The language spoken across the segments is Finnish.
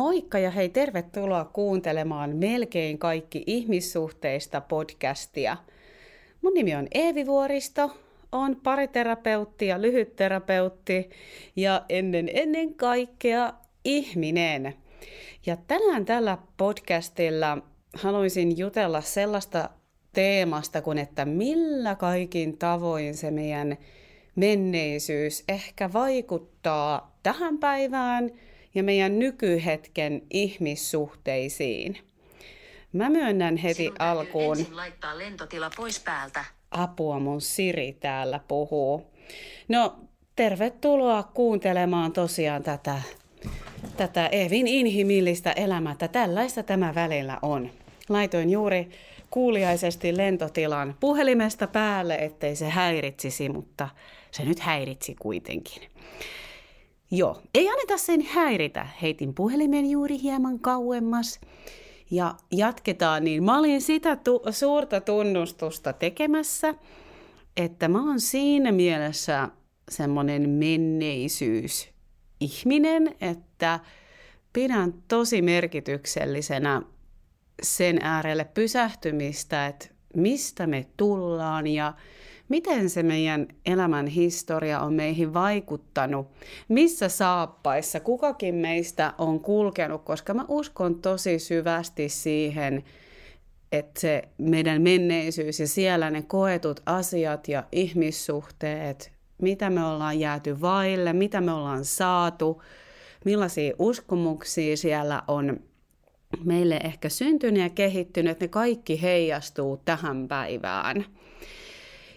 Moikka ja hei, tervetuloa kuuntelemaan Melkein kaikki ihmissuhteista podcastia. Mun nimi on Eevi Vuoristo, on pariterapeutti ja lyhytterapeutti ja ennen ennen kaikkea ihminen. Ja tänään tällä podcastilla haluaisin jutella sellaista teemasta kuin, että millä kaikin tavoin se meidän menneisyys ehkä vaikuttaa tähän päivään ja meidän nykyhetken ihmissuhteisiin. Mä myönnän heti alkuun. ensin laittaa lentotila pois päältä. Apua, mun Siri täällä puhuu. No, tervetuloa kuuntelemaan tosiaan tätä, tätä Evin inhimillistä elämää. Tällaista tämä välillä on. Laitoin juuri kuuliaisesti lentotilan puhelimesta päälle, ettei se häiritsisi, mutta se nyt häiritsi kuitenkin. Joo, ei anneta sen häiritä. Heitin puhelimen juuri hieman kauemmas ja jatketaan, niin mä olin sitä tu- suurta tunnustusta tekemässä, että mä oon siinä mielessä semmoinen menneisyys ihminen, että pidän tosi merkityksellisenä sen äärelle pysähtymistä, että mistä me tullaan ja miten se meidän elämän historia on meihin vaikuttanut, missä saappaissa kukakin meistä on kulkenut, koska mä uskon tosi syvästi siihen, että se meidän menneisyys ja siellä ne koetut asiat ja ihmissuhteet, mitä me ollaan jääty vaille, mitä me ollaan saatu, millaisia uskomuksia siellä on meille ehkä syntynyt ja kehittynyt, ne kaikki heijastuu tähän päivään.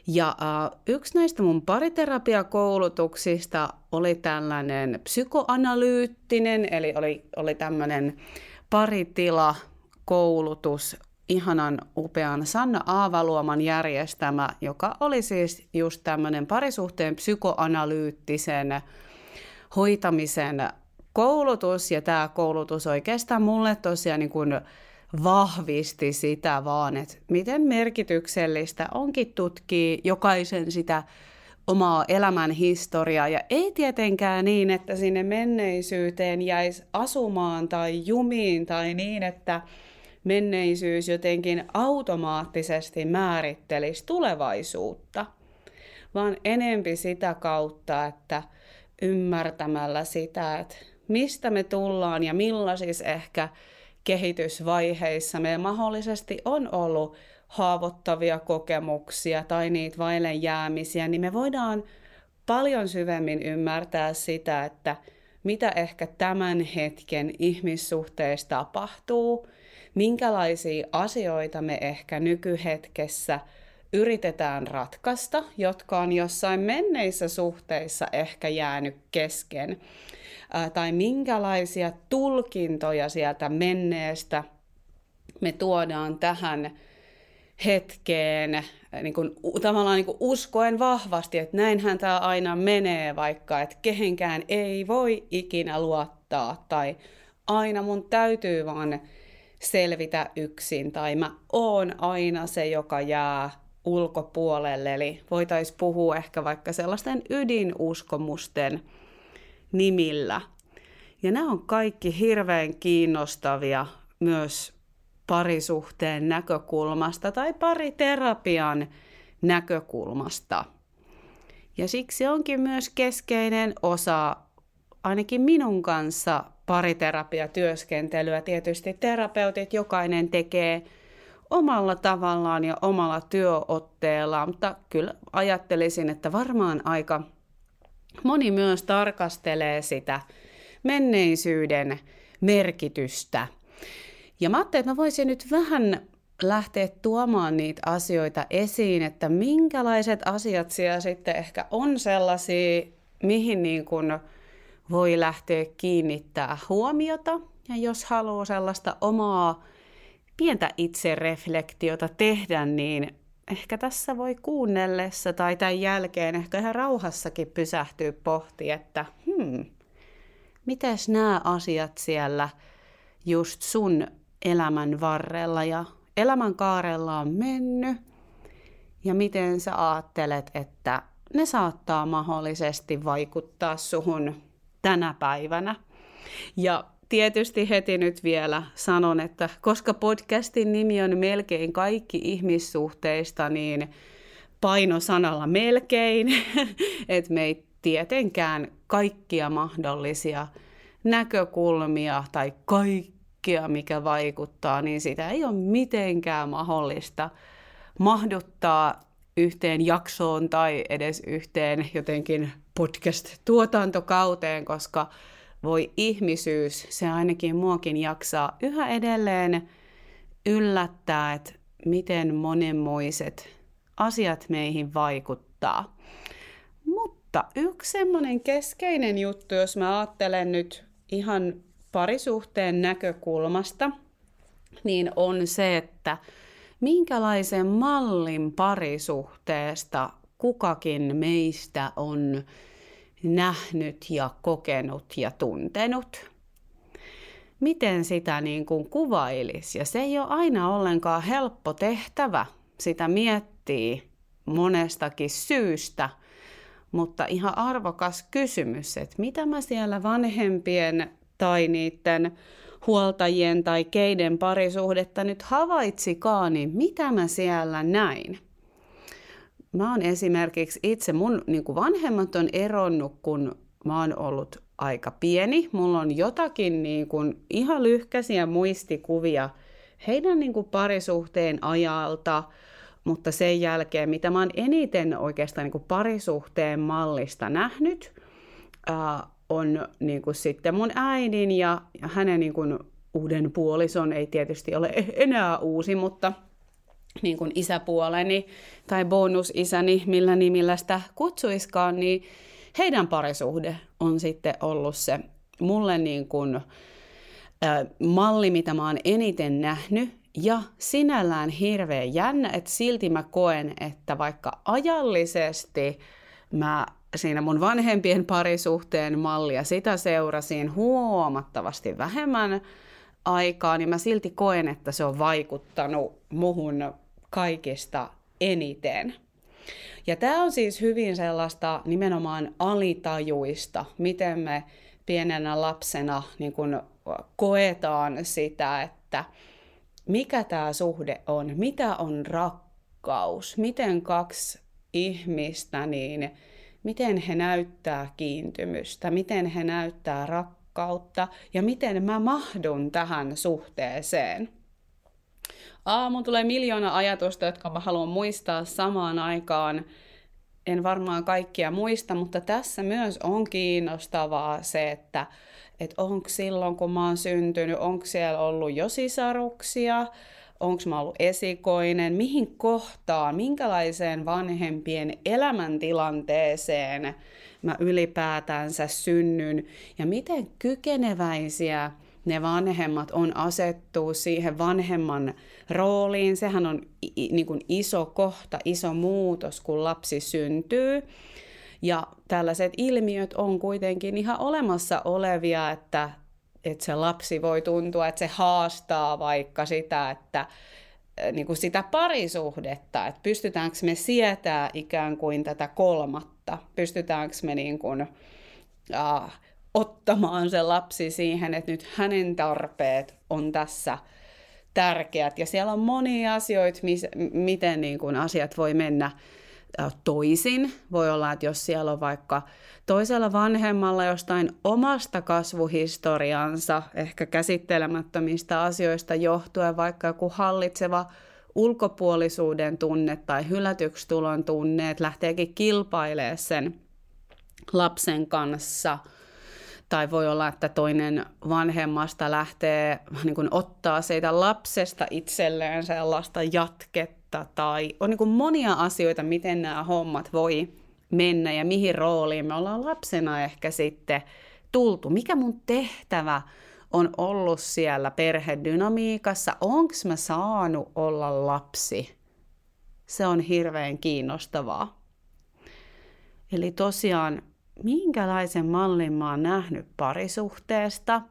Ja uh, yksi näistä mun pariterapiakoulutuksista oli tällainen psykoanalyyttinen, eli oli, oli tämmöinen paritila koulutus, ihanan upean Sanna Aavaluoman järjestämä, joka oli siis just tämmöinen parisuhteen psykoanalyyttisen hoitamisen koulutus, ja tämä koulutus oikeastaan mulle tosiaan niin kuin vahvisti sitä vaan, että miten merkityksellistä onkin tutkia jokaisen sitä omaa elämän historiaa. Ja ei tietenkään niin, että sinne menneisyyteen jäisi asumaan tai jumiin tai niin, että menneisyys jotenkin automaattisesti määrittelisi tulevaisuutta, vaan enempi sitä kautta, että ymmärtämällä sitä, että mistä me tullaan ja millaisissa ehkä kehitysvaiheissa me mahdollisesti on ollut haavoittavia kokemuksia tai niitä vaille jäämisiä, niin me voidaan paljon syvemmin ymmärtää sitä, että mitä ehkä tämän hetken ihmissuhteissa tapahtuu, minkälaisia asioita me ehkä nykyhetkessä yritetään ratkaista, jotka on jossain menneissä suhteissa ehkä jäänyt kesken tai minkälaisia tulkintoja sieltä menneestä me tuodaan tähän hetkeen niin kuin, tavallaan niin kuin uskoen vahvasti, että näinhän tämä aina menee, vaikka että kehenkään ei voi ikinä luottaa tai aina mun täytyy vaan selvitä yksin tai mä oon aina se, joka jää ulkopuolelle. Eli voitaisiin puhua ehkä vaikka sellaisten ydinuskomusten nimillä. Ja nämä on kaikki hirveän kiinnostavia myös parisuhteen näkökulmasta tai pariterapian näkökulmasta. Ja siksi onkin myös keskeinen osa ainakin minun kanssa pariterapiatyöskentelyä. Tietysti terapeutit jokainen tekee omalla tavallaan ja omalla työotteellaan, mutta kyllä ajattelisin, että varmaan aika moni myös tarkastelee sitä menneisyyden merkitystä. Ja mä ajattelin, että mä voisin nyt vähän lähteä tuomaan niitä asioita esiin, että minkälaiset asiat siellä sitten ehkä on sellaisia, mihin niin kuin voi lähteä kiinnittää huomiota. Ja jos haluaa sellaista omaa pientä itsereflektiota tehdä, niin ehkä tässä voi kuunnellessa tai tämän jälkeen ehkä ihan rauhassakin pysähtyä pohti, että hmm, mitäs nämä asiat siellä just sun elämän varrella ja elämän kaarella on mennyt ja miten sä ajattelet, että ne saattaa mahdollisesti vaikuttaa suhun tänä päivänä. Ja tietysti heti nyt vielä sanon, että koska podcastin nimi on melkein kaikki ihmissuhteista, niin paino sanalla melkein, että me ei tietenkään kaikkia mahdollisia näkökulmia tai kaikkea, mikä vaikuttaa, niin sitä ei ole mitenkään mahdollista mahduttaa yhteen jaksoon tai edes yhteen jotenkin podcast-tuotantokauteen, koska voi ihmisyys, se ainakin muokin jaksaa yhä edelleen yllättää, että miten monenmoiset asiat meihin vaikuttaa. Mutta yksi semmoinen keskeinen juttu, jos mä ajattelen nyt ihan parisuhteen näkökulmasta, niin on se, että minkälaisen mallin parisuhteesta kukakin meistä on nähnyt ja kokenut ja tuntenut. Miten sitä niin kuin kuvailisi? Ja se ei ole aina ollenkaan helppo tehtävä. Sitä miettii monestakin syystä, mutta ihan arvokas kysymys, että mitä mä siellä vanhempien tai niiden huoltajien tai keiden parisuhdetta nyt havaitsikaan, niin mitä mä siellä näin? Mä oon esimerkiksi itse, mun niin kuin vanhemmat on eronnut, kun mä oon ollut aika pieni. Mulla on jotakin niin kuin ihan lyhkäisiä muistikuvia heidän niin kuin parisuhteen ajalta, mutta sen jälkeen, mitä mä oon eniten oikeastaan niin kuin parisuhteen mallista nähnyt, ää, on niin kuin sitten mun äidin ja hänen niin kuin uuden puolison, ei tietysti ole enää uusi, mutta niin kuin isäpuoleni tai bonusisäni, millä nimillä sitä kutsuiskaan, niin heidän parisuhde on sitten ollut se mulle niin kuin, äh, malli, mitä mä oon eniten nähnyt. Ja sinällään hirveän jännä, että silti mä koen, että vaikka ajallisesti mä siinä mun vanhempien parisuhteen mallia sitä seurasin huomattavasti vähemmän aikaa, niin mä silti koen, että se on vaikuttanut muhun kaikista eniten. Ja tämä on siis hyvin sellaista nimenomaan alitajuista, miten me pienenä lapsena niin kun koetaan sitä, että mikä tämä suhde on, mitä on rakkaus, miten kaksi ihmistä, niin miten he näyttää kiintymystä, miten he näyttää rakkautta ja miten mä mahdun tähän suhteeseen. Aamu tulee miljoona ajatusta, jotka mä haluan muistaa samaan aikaan. En varmaan kaikkia muista, mutta tässä myös on kiinnostavaa se, että et onko silloin, kun mä oon syntynyt, onko siellä ollut jo sisaruksia, onko mä ollut esikoinen, mihin kohtaan, minkälaiseen vanhempien elämäntilanteeseen mä ylipäätänsä synnyn ja miten kykeneväisiä ne vanhemmat on asettuu siihen vanhemman rooliin. Sehän on niin kuin iso kohta, iso muutos, kun lapsi syntyy. Ja tällaiset ilmiöt on kuitenkin ihan olemassa olevia, että, että se lapsi voi tuntua, että se haastaa vaikka sitä, että niin kuin sitä parisuhdetta, että pystytäänkö me sietää ikään kuin tätä kolmatta, pystytäänkö me niin kuin, uh, ottamaan se lapsi siihen, että nyt hänen tarpeet on tässä tärkeät. Ja siellä on monia asioita, mis, miten niin kuin asiat voi mennä toisin. Voi olla, että jos siellä on vaikka toisella vanhemmalla jostain omasta kasvuhistoriansa, ehkä käsittelemättömistä asioista johtuen, vaikka joku hallitseva ulkopuolisuuden tunne tai hylätyksi tulon tunne, että lähteekin kilpailemaan sen lapsen kanssa – tai voi olla, että toinen vanhemmasta lähtee niin kuin ottaa siitä lapsesta itselleen sellaista jatketta. Tai on niin kuin monia asioita, miten nämä hommat voi mennä ja mihin rooliin me ollaan lapsena ehkä sitten tultu. Mikä mun tehtävä on ollut siellä perhedynamiikassa? Onko mä saanut olla lapsi? Se on hirveän kiinnostavaa. Eli tosiaan minkälaisen mallin mä oon nähnyt parisuhteesta,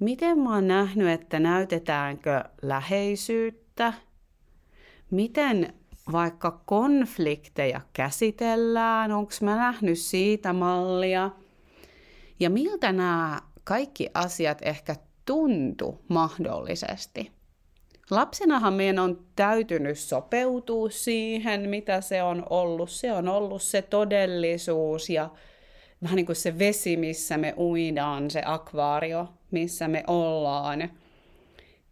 miten mä oon nähnyt, että näytetäänkö läheisyyttä, miten vaikka konflikteja käsitellään, onko mä nähnyt siitä mallia, ja miltä nämä kaikki asiat ehkä tuntu mahdollisesti. Lapsenahan meidän on täytynyt sopeutua siihen, mitä se on ollut. Se on ollut se todellisuus ja vähän niin kuin se vesi, missä me uidaan, se akvaario, missä me ollaan.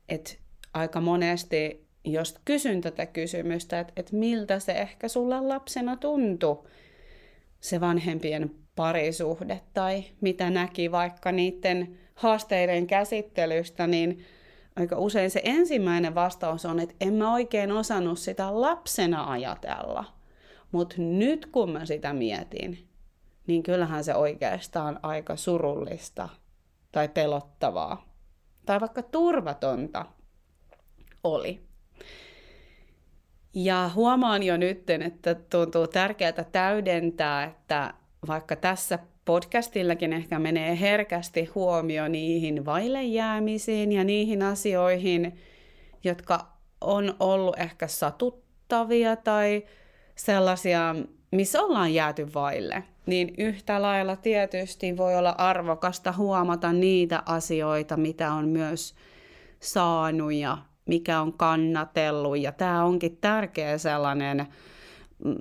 Et aika monesti, jos kysyn tätä kysymystä, että et miltä se ehkä sulle lapsena tuntui, se vanhempien parisuhde tai mitä näki vaikka niiden haasteiden käsittelystä, niin aika usein se ensimmäinen vastaus on, että en mä oikein osannut sitä lapsena ajatella. Mutta nyt kun mä sitä mietin, niin kyllähän se oikeastaan aika surullista tai pelottavaa tai vaikka turvatonta oli. Ja huomaan jo nyt, että tuntuu tärkeää täydentää, että vaikka tässä podcastillakin ehkä menee herkästi huomio niihin vaille jäämisiin ja niihin asioihin, jotka on ollut ehkä satuttavia tai sellaisia, missä ollaan jääty vaille, niin yhtä lailla tietysti voi olla arvokasta huomata niitä asioita, mitä on myös saanut ja mikä on kannatellut. Ja tämä onkin tärkeä sellainen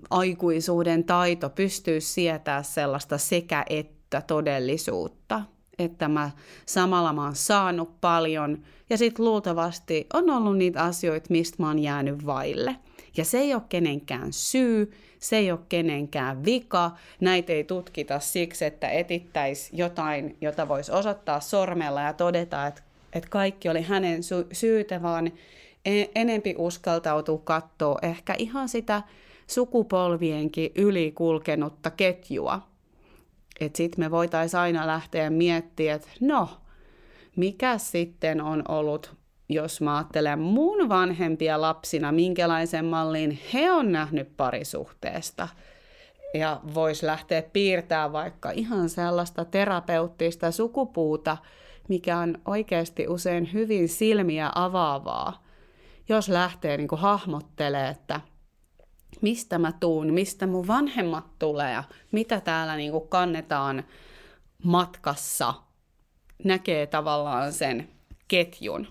aikuisuuden taito pystyy sietää sellaista sekä että todellisuutta. Että mä samalla mä oon saanut paljon ja sitten luultavasti on ollut niitä asioita, mistä mä oon jäänyt vaille. Ja se ei ole kenenkään syy, se ei ole kenenkään vika. Näitä ei tutkita siksi, että etittäisi jotain, jota voisi osoittaa sormella ja todeta, että, että kaikki oli hänen syytä, vaan e-, enempi uskaltautuu katsoa ehkä ihan sitä sukupolvienkin ylikulkenutta ketjua. Että sitten me voitaisiin aina lähteä miettimään, että no, mikä sitten on ollut, jos mä ajattelen mun vanhempia lapsina, minkälaisen mallin he on nähnyt parisuhteesta. Ja voisi lähteä piirtämään vaikka ihan sellaista terapeuttista sukupuuta, mikä on oikeasti usein hyvin silmiä avaavaa, jos lähtee niin hahmottelemaan, että – mistä mä tuun, mistä mun vanhemmat tulee ja mitä täällä niin kuin kannetaan matkassa, näkee tavallaan sen ketjun.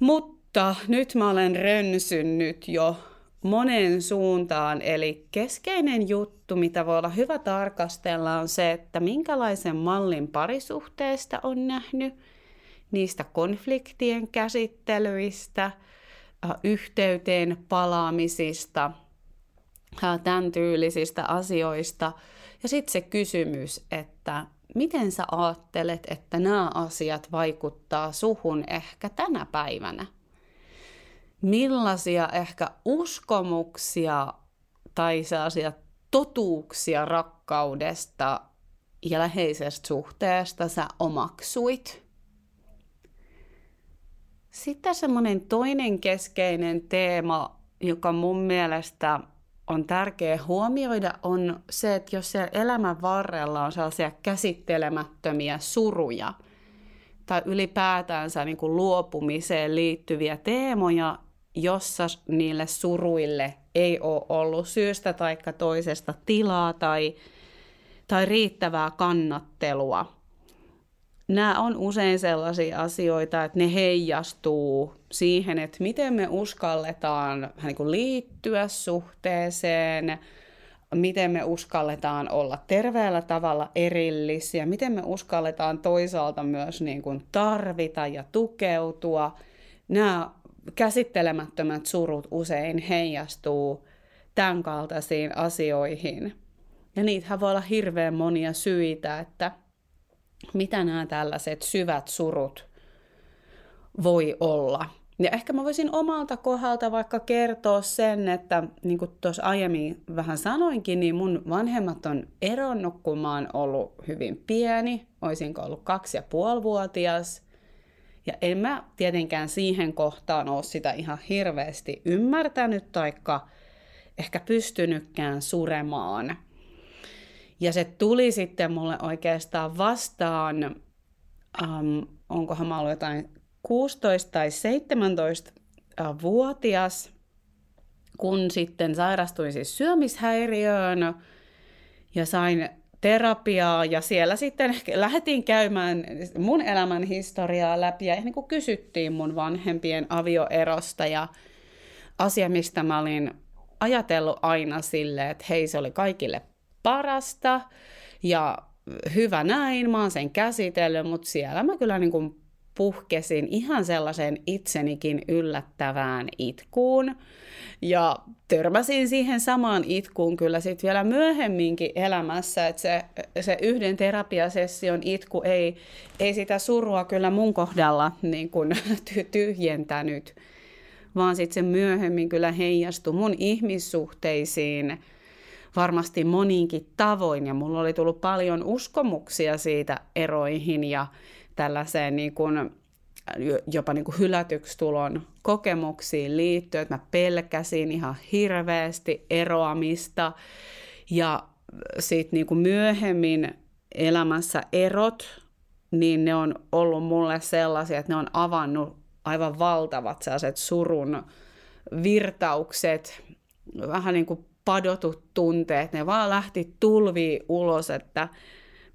Mutta nyt mä olen rönsynnyt jo moneen suuntaan, eli keskeinen juttu, mitä voi olla hyvä tarkastella, on se, että minkälaisen mallin parisuhteesta on nähnyt, niistä konfliktien käsittelyistä – yhteyteen palaamisista, äh, tämän tyylisistä asioista. Ja sitten se kysymys, että miten sä ajattelet, että nämä asiat vaikuttaa suhun ehkä tänä päivänä? Millaisia ehkä uskomuksia tai sellaisia totuuksia rakkaudesta ja läheisestä suhteesta sä omaksuit – sitten semmoinen toinen keskeinen teema, joka mun mielestä on tärkeä huomioida, on se, että jos siellä elämän varrella on sellaisia käsittelemättömiä suruja tai ylipäätänsä niin kuin luopumiseen liittyviä teemoja, jossa niille suruille ei ole ollut syystä tai toisesta tilaa tai, tai riittävää kannattelua, nämä on usein sellaisia asioita, että ne heijastuu siihen, että miten me uskalletaan niin kuin liittyä suhteeseen, miten me uskalletaan olla terveellä tavalla erillisiä, miten me uskalletaan toisaalta myös niin kuin tarvita ja tukeutua. Nämä käsittelemättömät surut usein heijastuu tämän kaltaisiin asioihin. Ja niitähän voi olla hirveän monia syitä, että – mitä nämä tällaiset syvät surut voi olla. Ja ehkä mä voisin omalta kohdalta vaikka kertoa sen, että niin kuin tuossa aiemmin vähän sanoinkin, niin mun vanhemmat on eronnut, kun mä oon ollut hyvin pieni, oisinko ollut kaksi ja puolivuotias. Ja en mä tietenkään siihen kohtaan ole sitä ihan hirveästi ymmärtänyt, taikka ehkä pystynytkään suremaan. Ja se tuli sitten mulle oikeastaan vastaan, um, onkohan mä ollut jotain 16 tai 17 vuotias, kun sitten sairastuin siis syömishäiriöön ja sain terapiaa ja siellä sitten lähdettiin käymään mun elämän historiaa läpi ja niin kuin kysyttiin mun vanhempien avioerosta ja asia, mistä mä olin ajatellut aina silleen, että hei se oli kaikille parasta ja hyvä näin, mä oon sen käsitellyt, mutta siellä mä kyllä niin kuin puhkesin ihan sellaisen itsenikin yllättävään itkuun. Ja törmäsin siihen samaan itkuun kyllä sitten vielä myöhemminkin elämässä, että se, se yhden terapiasession itku ei, ei sitä surua kyllä mun kohdalla niin kuin tyhjentänyt, vaan sitten se myöhemmin kyllä heijastui mun ihmissuhteisiin varmasti moniinkin tavoin. Ja mulla oli tullut paljon uskomuksia siitä eroihin ja tällaiseen niin kuin, jopa niin kuin hylätyksi tulon kokemuksiin liittyen, että mä pelkäsin ihan hirveästi eroamista ja sitten niin kuin myöhemmin elämässä erot, niin ne on ollut mulle sellaisia, että ne on avannut aivan valtavat sellaiset surun virtaukset, vähän niin kuin padotut tunteet, ne vaan lähti tulviin ulos, että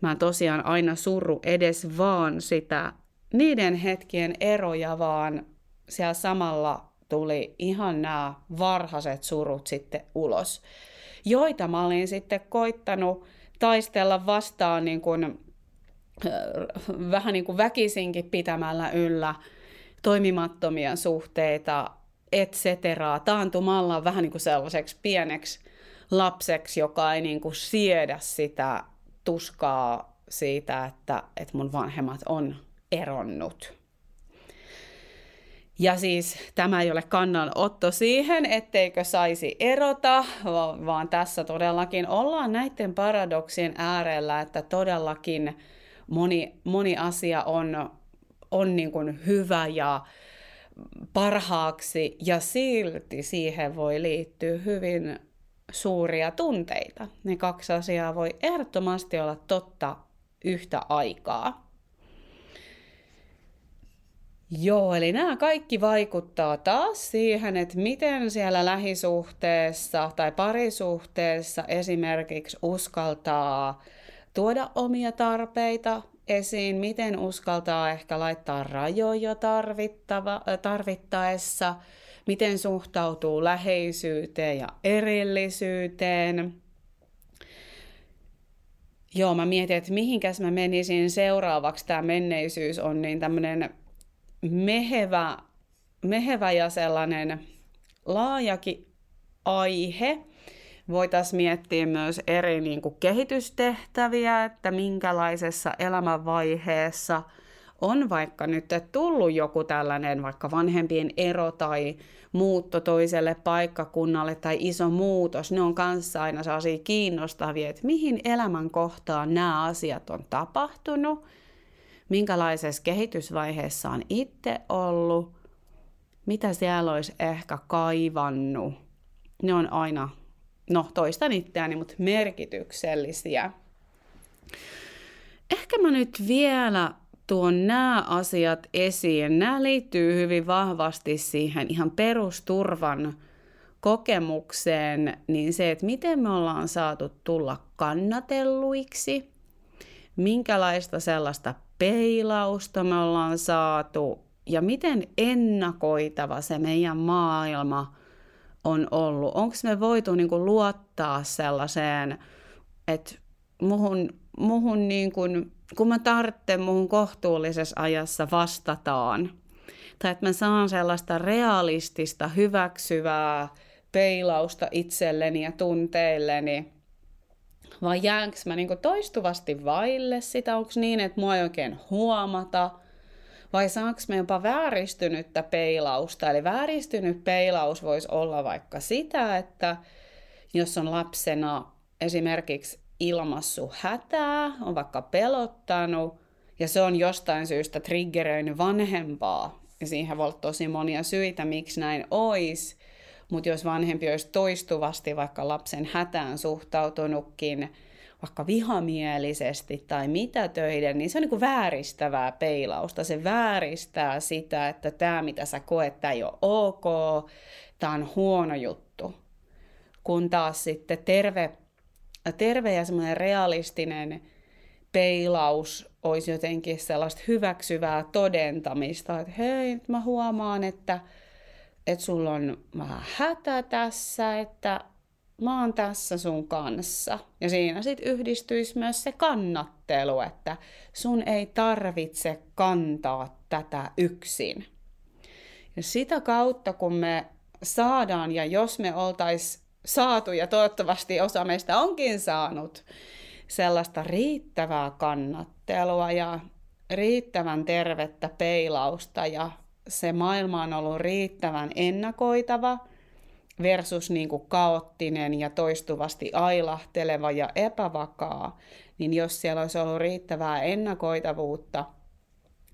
mä tosiaan aina surru edes vaan sitä niiden hetkien eroja, vaan siellä samalla tuli ihan nämä varhaiset surut sitten ulos, joita mä olin sitten koittanut taistella vastaan niin kuin, vähän niin kuin väkisinkin pitämällä yllä toimimattomia suhteita, et cetera, taantumalla vähän niin kuin sellaiseksi pieneksi lapseksi, joka ei niin kuin siedä sitä tuskaa siitä, että, että mun vanhemmat on eronnut. Ja siis tämä ei ole kannanotto siihen, etteikö saisi erota, vaan tässä todellakin ollaan näiden paradoksien äärellä, että todellakin moni, moni asia on, on niin kuin hyvä ja parhaaksi ja silti siihen voi liittyä hyvin suuria tunteita. Ne kaksi asiaa voi ehdottomasti olla totta yhtä aikaa. Joo, eli nämä kaikki vaikuttaa taas siihen, että miten siellä lähisuhteessa tai parisuhteessa esimerkiksi uskaltaa tuoda omia tarpeita esiin, miten uskaltaa ehkä laittaa rajoja tarvittava, tarvittaessa – miten suhtautuu läheisyyteen ja erillisyyteen. Joo, mä mietin, että mihinkäs mä menisin seuraavaksi. Tämä menneisyys on niin tämmöinen mehevä, mehevä ja sellainen laajakin aihe. Voitaisiin miettiä myös eri niin kuin, kehitystehtäviä, että minkälaisessa elämänvaiheessa on vaikka nyt tullut joku tällainen vaikka vanhempien ero tai muutto toiselle paikkakunnalle tai iso muutos, ne on kanssa aina sellaisia kiinnostavia, että mihin elämän kohtaan nämä asiat on tapahtunut, minkälaisessa kehitysvaiheessa on itse ollut, mitä siellä olisi ehkä kaivannut. Ne on aina, no toistan itseäni, mutta merkityksellisiä. Ehkä mä nyt vielä tuon nämä asiat esiin. Nämä liittyy hyvin vahvasti siihen ihan perusturvan kokemukseen, niin se, että miten me ollaan saatu tulla kannatelluiksi, minkälaista sellaista peilausta me ollaan saatu ja miten ennakoitava se meidän maailma on ollut. Onko me voitu niin kuin luottaa sellaiseen, että muhun, muhun niin kuin kun mä tarvitsen muun kohtuullisessa ajassa vastataan. Tai että mä saan sellaista realistista, hyväksyvää peilausta itselleni ja tunteilleni. Vai jäänkö mä niinku toistuvasti vaille sitä? Onko niin, että mua ei oikein huomata? Vai saanko mä jopa vääristynyttä peilausta? Eli vääristynyt peilaus voisi olla vaikka sitä, että jos on lapsena esimerkiksi ilmassu hätää, on vaikka pelottanut ja se on jostain syystä triggeröinyt vanhempaa. Ja siihen voi olla tosi monia syitä, miksi näin olisi. Mutta jos vanhempi olisi toistuvasti vaikka lapsen hätään suhtautunutkin vaikka vihamielisesti tai mitä töiden, niin se on niin kuin vääristävää peilausta. Se vääristää sitä, että tämä mitä sä koet, tämä ei ole ok, tämä on huono juttu. Kun taas sitten terve terve ja semmoinen realistinen peilaus olisi jotenkin sellaista hyväksyvää todentamista, että hei, mä huomaan, että, että sulla on vähän hätä tässä, että mä oon tässä sun kanssa. Ja siinä sitten yhdistyisi myös se kannattelu, että sun ei tarvitse kantaa tätä yksin. Ja sitä kautta, kun me saadaan, ja jos me oltais saatu, ja toivottavasti osa meistä onkin saanut, sellaista riittävää kannattelua ja riittävän tervettä peilausta, ja se maailma on ollut riittävän ennakoitava – versus niin kuin kaoottinen ja toistuvasti ailahteleva ja epävakaa, niin jos siellä olisi ollut riittävää ennakoitavuutta,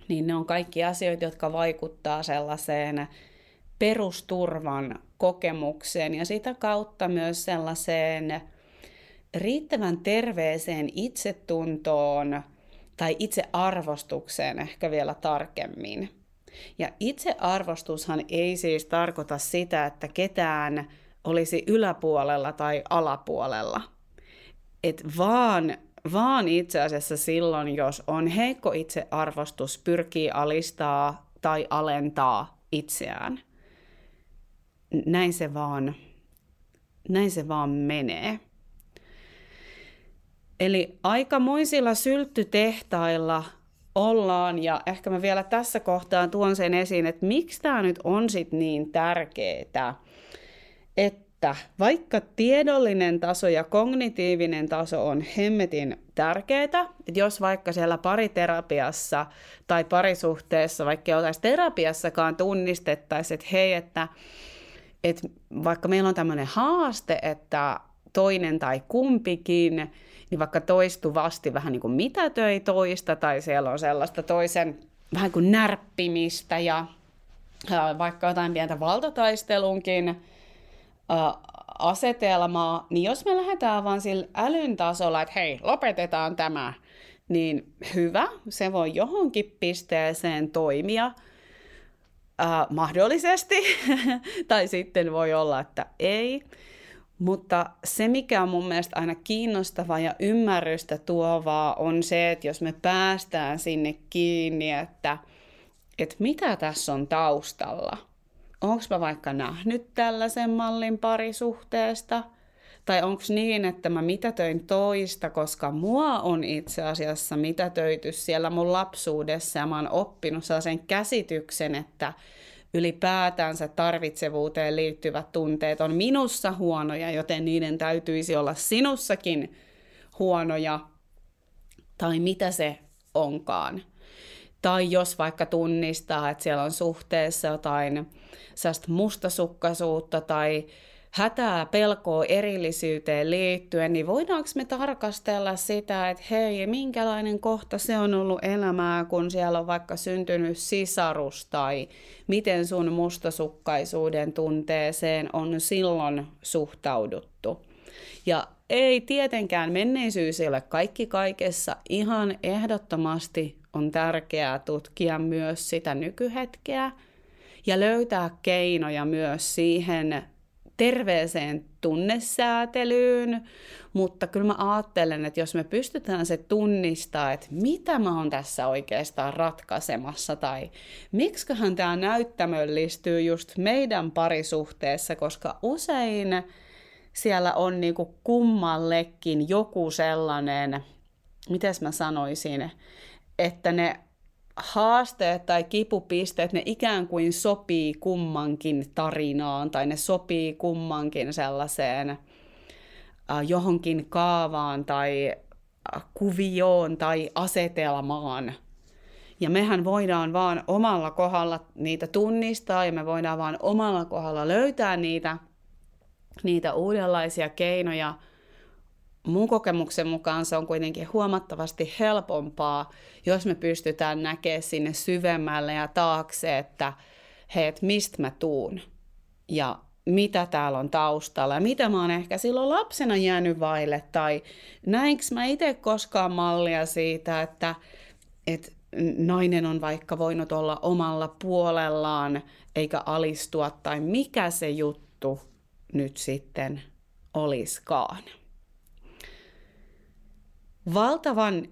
niin ne on kaikki asioita, jotka vaikuttaa sellaiseen perusturvan kokemukseen ja sitä kautta myös sellaiseen riittävän terveeseen itsetuntoon tai itsearvostukseen ehkä vielä tarkemmin. Ja itsearvostushan ei siis tarkoita sitä, että ketään olisi yläpuolella tai alapuolella. Et vaan, vaan itse asiassa silloin, jos on heikko itsearvostus, pyrkii alistaa tai alentaa itseään. Näin se vaan, näin se vaan menee. Eli aikamoisilla sylttytehtailla ollaan. Ja ehkä mä vielä tässä kohtaa tuon sen esiin, että miksi tämä nyt on sit niin tärkeää, että vaikka tiedollinen taso ja kognitiivinen taso on hemmetin tärkeää, että jos vaikka siellä pariterapiassa tai parisuhteessa, vaikka oltaisi terapiassakaan tunnistettaisiin, että hei, että, että vaikka meillä on tämmöinen haaste, että toinen tai kumpikin niin vaikka toistuvasti vähän niin kuin mitätöi toista, tai siellä on sellaista toisen vähän kuin närppimistä ja vaikka jotain pientä valtataistelunkin asetelmaa, niin jos me lähdetään vaan sillä älyn tasolla, että hei, lopetetaan tämä, niin hyvä, se voi johonkin pisteeseen toimia, äh, mahdollisesti, tai sitten voi olla, että ei. Mutta se, mikä on mun mielestä aina kiinnostavaa ja ymmärrystä tuovaa, on se, että jos me päästään sinne kiinni, että, että mitä tässä on taustalla. Onko mä vaikka nähnyt tällaisen mallin parisuhteesta? Tai onko niin, että mä mitätöin toista, koska mua on itse asiassa mitätöity siellä mun lapsuudessa ja mä oon oppinut sellaisen käsityksen, että ylipäätänsä tarvitsevuuteen liittyvät tunteet on minussa huonoja, joten niiden täytyisi olla sinussakin huonoja, tai mitä se onkaan. Tai jos vaikka tunnistaa, että siellä on suhteessa jotain mustasukkaisuutta tai hätää, pelkoa erillisyyteen liittyen, niin voidaanko me tarkastella sitä, että hei, minkälainen kohta se on ollut elämää, kun siellä on vaikka syntynyt sisarus, tai miten sun mustasukkaisuuden tunteeseen on silloin suhtauduttu. Ja ei tietenkään menneisyys ei ole kaikki kaikessa. Ihan ehdottomasti on tärkeää tutkia myös sitä nykyhetkeä ja löytää keinoja myös siihen terveeseen tunnesäätelyyn, mutta kyllä mä ajattelen, että jos me pystytään se tunnistaa, että mitä mä oon tässä oikeastaan ratkaisemassa tai miksiköhän tämä näyttämöllistyy just meidän parisuhteessa, koska usein siellä on niinku kummallekin joku sellainen, miten mä sanoisin, että ne haasteet tai kipupisteet, ne ikään kuin sopii kummankin tarinaan tai ne sopii kummankin sellaiseen äh, johonkin kaavaan tai äh, kuvioon tai asetelmaan. Ja mehän voidaan vaan omalla kohdalla niitä tunnistaa ja me voidaan vaan omalla kohdalla löytää niitä, niitä uudenlaisia keinoja – mun kokemuksen mukaan se on kuitenkin huomattavasti helpompaa, jos me pystytään näkemään sinne syvemmälle ja taakse, että hei, et mistä mä tuun ja mitä täällä on taustalla ja mitä mä oon ehkä silloin lapsena jäänyt vaille tai näinkö mä itse koskaan mallia siitä, että, että nainen on vaikka voinut olla omalla puolellaan eikä alistua tai mikä se juttu nyt sitten oliskaan. Valtavan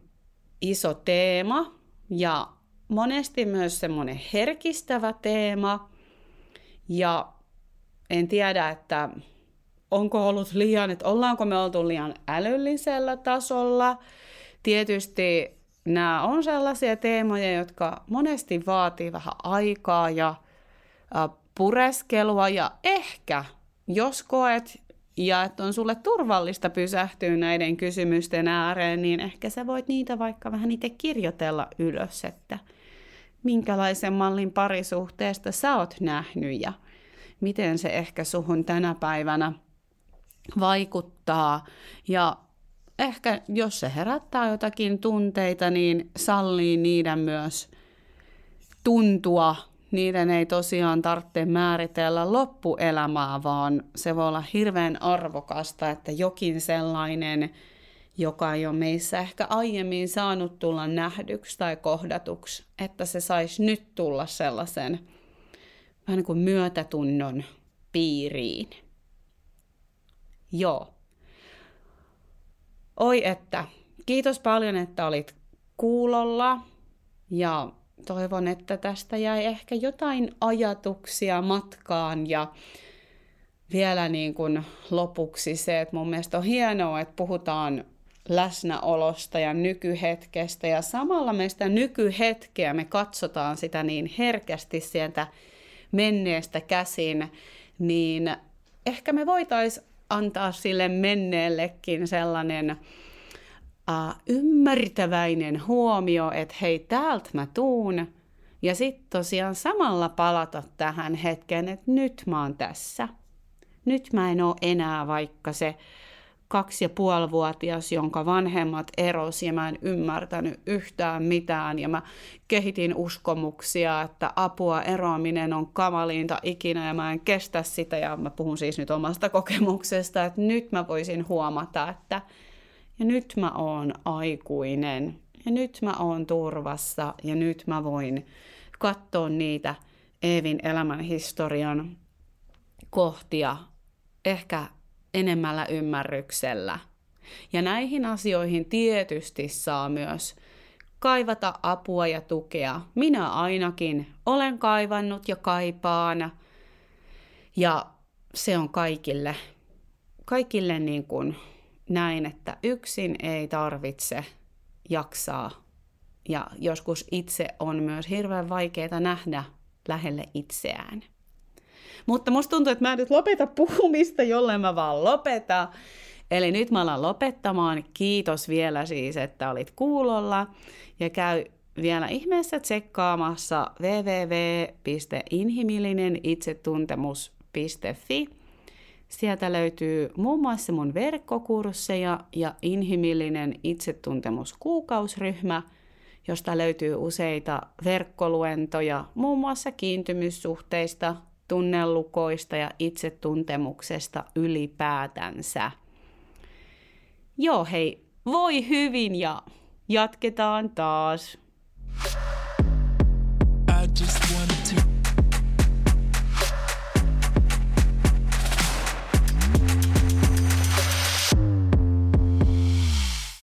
iso teema ja monesti myös semmoinen herkistävä teema. Ja en tiedä, että onko ollut liian, että ollaanko me oltu liian älyllisellä tasolla. Tietysti nämä on sellaisia teemoja, jotka monesti vaatii vähän aikaa ja pureskelua ja ehkä, jos koet ja että on sulle turvallista pysähtyä näiden kysymysten ääreen, niin ehkä sä voit niitä vaikka vähän itse kirjoitella ylös, että minkälaisen mallin parisuhteesta sä oot nähnyt ja miten se ehkä suhun tänä päivänä vaikuttaa. Ja ehkä jos se herättää jotakin tunteita, niin sallii niiden myös tuntua niiden ei tosiaan tarvitse määritellä loppuelämää, vaan se voi olla hirveän arvokasta, että jokin sellainen, joka ei ole meissä ehkä aiemmin saanut tulla nähdyksi tai kohdatuksi, että se saisi nyt tulla sellaisen vähän niin kuin myötätunnon piiriin. Joo. Oi että, kiitos paljon, että olit kuulolla ja toivon, että tästä jäi ehkä jotain ajatuksia matkaan ja vielä niin kuin lopuksi se, että mun mielestä on hienoa, että puhutaan läsnäolosta ja nykyhetkestä ja samalla meistä nykyhetkeä me katsotaan sitä niin herkästi sieltä menneestä käsin, niin ehkä me voitaisiin antaa sille menneellekin sellainen uh, ymmärtäväinen huomio, että hei, täältä mä tuun. Ja sitten tosiaan samalla palata tähän hetkeen, että nyt mä oon tässä. Nyt mä en ole enää vaikka se kaksi ja puoli vuotias, jonka vanhemmat erosi ja mä en ymmärtänyt yhtään mitään ja mä kehitin uskomuksia, että apua eroaminen on kamaliinta ikinä ja mä en kestä sitä ja mä puhun siis nyt omasta kokemuksesta, että nyt mä voisin huomata, että ja nyt mä oon aikuinen ja nyt mä oon turvassa ja nyt mä voin katsoa niitä Eevin elämän historian kohtia ehkä enemmällä ymmärryksellä. Ja näihin asioihin tietysti saa myös kaivata apua ja tukea. Minä ainakin olen kaivannut ja kaipaan. Ja se on kaikille, kaikille niin kuin näin, että yksin ei tarvitse jaksaa. Ja joskus itse on myös hirveän vaikeaa nähdä lähelle itseään. Mutta musta tuntuu, että mä en nyt lopeta puhumista, jolle mä vaan lopeta. Eli nyt mä alan lopettamaan. Kiitos vielä siis, että olit kuulolla. Ja käy vielä ihmeessä tsekkaamassa www.inhimillinenitsetuntemus.fi Sieltä löytyy muun muassa mun verkkokursseja ja inhimillinen itsetuntemuskuukausryhmä, josta löytyy useita verkkoluentoja muun muassa kiintymyssuhteista, tunnellukoista ja itsetuntemuksesta ylipäätänsä. Joo hei, voi hyvin ja jatketaan taas.